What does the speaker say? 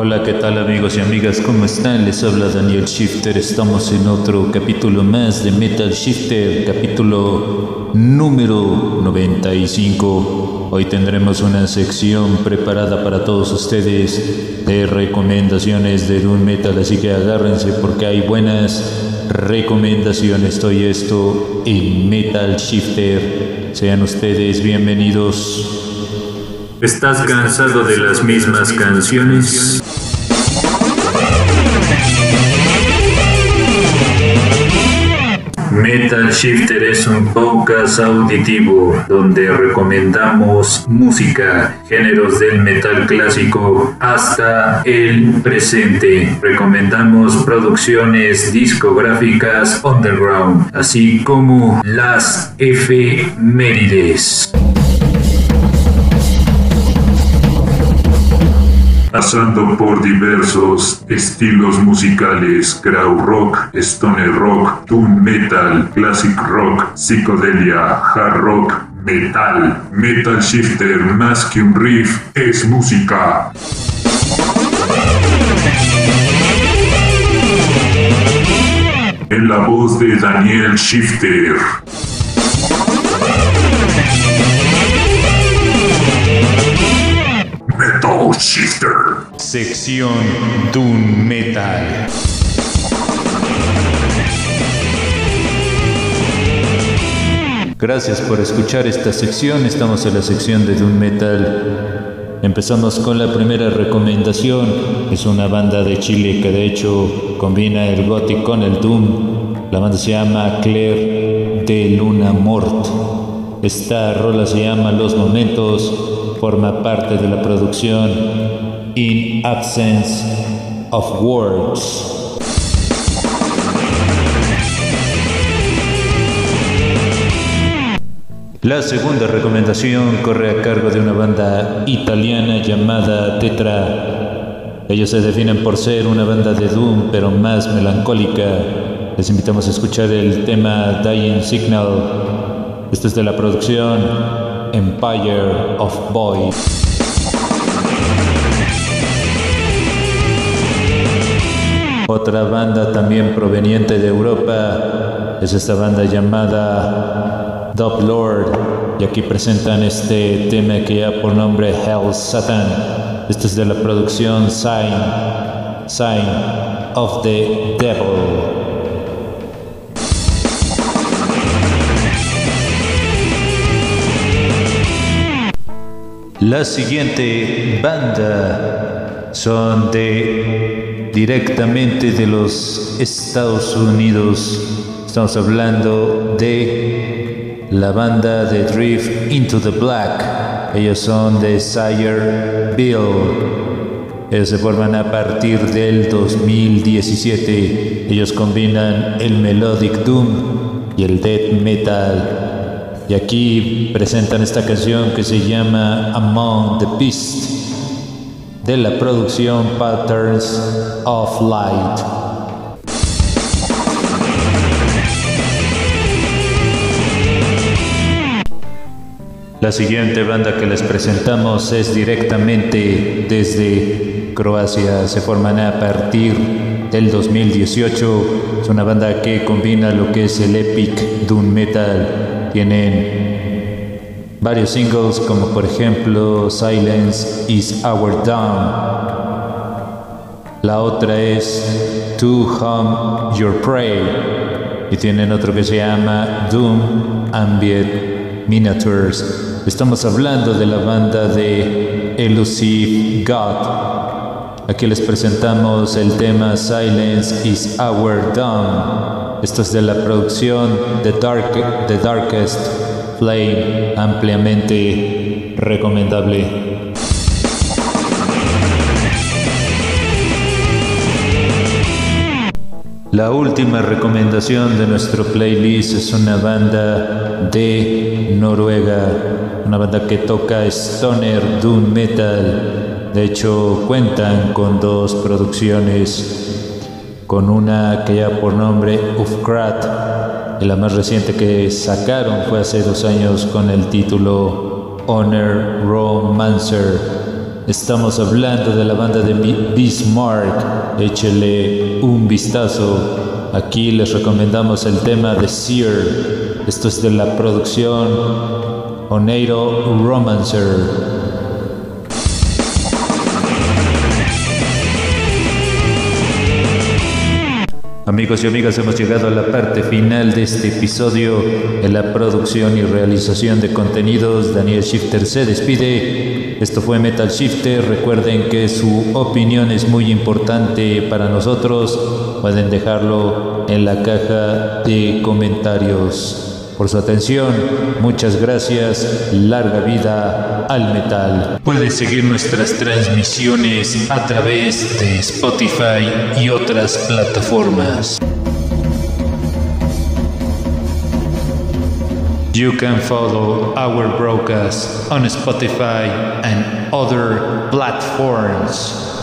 Hola, ¿qué tal amigos y amigas? ¿Cómo están? Les habla Daniel Shifter. Estamos en otro capítulo más de Metal Shifter, capítulo número 95. Hoy tendremos una sección preparada para todos ustedes de recomendaciones de Doom Metal, así que agárrense porque hay buenas recomendaciones. Estoy esto en Metal Shifter. Sean ustedes bienvenidos. ¿Estás cansado de las mismas canciones? Metal Shifter es un podcast auditivo donde recomendamos música, géneros del metal clásico hasta el presente. Recomendamos producciones discográficas underground, así como las efemérides. Pasando por diversos estilos musicales, rock, stoner rock, doom metal, classic rock, psicodelia, hard rock, metal, metal shifter, más que un riff, es música. En la voz de Daniel Shifter. Metal Shifter. Sección Doom Metal. Gracias por escuchar esta sección. Estamos en la sección de Doom Metal. Empezamos con la primera recomendación. Es una banda de Chile que de hecho combina el gothic con el doom. La banda se llama Claire de Luna Mort. Esta rola se llama Los Momentos. Forma parte de la producción In Absence of Words. La segunda recomendación corre a cargo de una banda italiana llamada Tetra. Ellos se definen por ser una banda de doom, pero más melancólica. Les invitamos a escuchar el tema Dying Signal. Esto es de la producción Empire of Boys. Otra banda también proveniente de Europa es esta banda llamada Dub Lord y aquí presentan este tema que ya por nombre Hell Satan. Esto es de la producción Sign, Sign of the Devil. La siguiente banda son de directamente de los Estados Unidos. Estamos hablando de la banda de Drift Into the Black. Ellos son de Sire Bill. Ellos se forman a partir del 2017. Ellos combinan el melodic doom y el death metal. Y aquí presentan esta canción que se llama Among the Beasts de la producción Patterns of Light. La siguiente banda que les presentamos es directamente desde Croacia. Se forman a partir del 2018. Es una banda que combina lo que es el epic doom metal tienen varios singles como por ejemplo Silence is Our Down. La otra es To Hum Your Prey. Y tienen otro que se llama Doom Ambient Miniatures. Estamos hablando de la banda de Elusive God. Aquí les presentamos el tema Silence is Our Down. Esto es de la producción The, Dark, The Darkest Flame, ampliamente recomendable. La última recomendación de nuestro playlist es una banda de Noruega, una banda que toca stoner doom metal. De hecho, cuentan con dos producciones con una que ya por nombre Ufkrat, y la más reciente que sacaron fue hace dos años con el título Honor Romancer. Estamos hablando de la banda de Bismarck. Échele un vistazo. Aquí les recomendamos el tema de Sear. Esto es de la producción Oneiro Romancer. Amigos y amigas, hemos llegado a la parte final de este episodio en la producción y realización de contenidos. Daniel Shifter se despide. Esto fue Metal Shifter. Recuerden que su opinión es muy importante para nosotros. Pueden dejarlo en la caja de comentarios por su atención. Muchas gracias. Larga vida al metal. Puedes seguir nuestras transmisiones a través de Spotify y otras plataformas. You can follow our broadcast on Spotify and other platforms.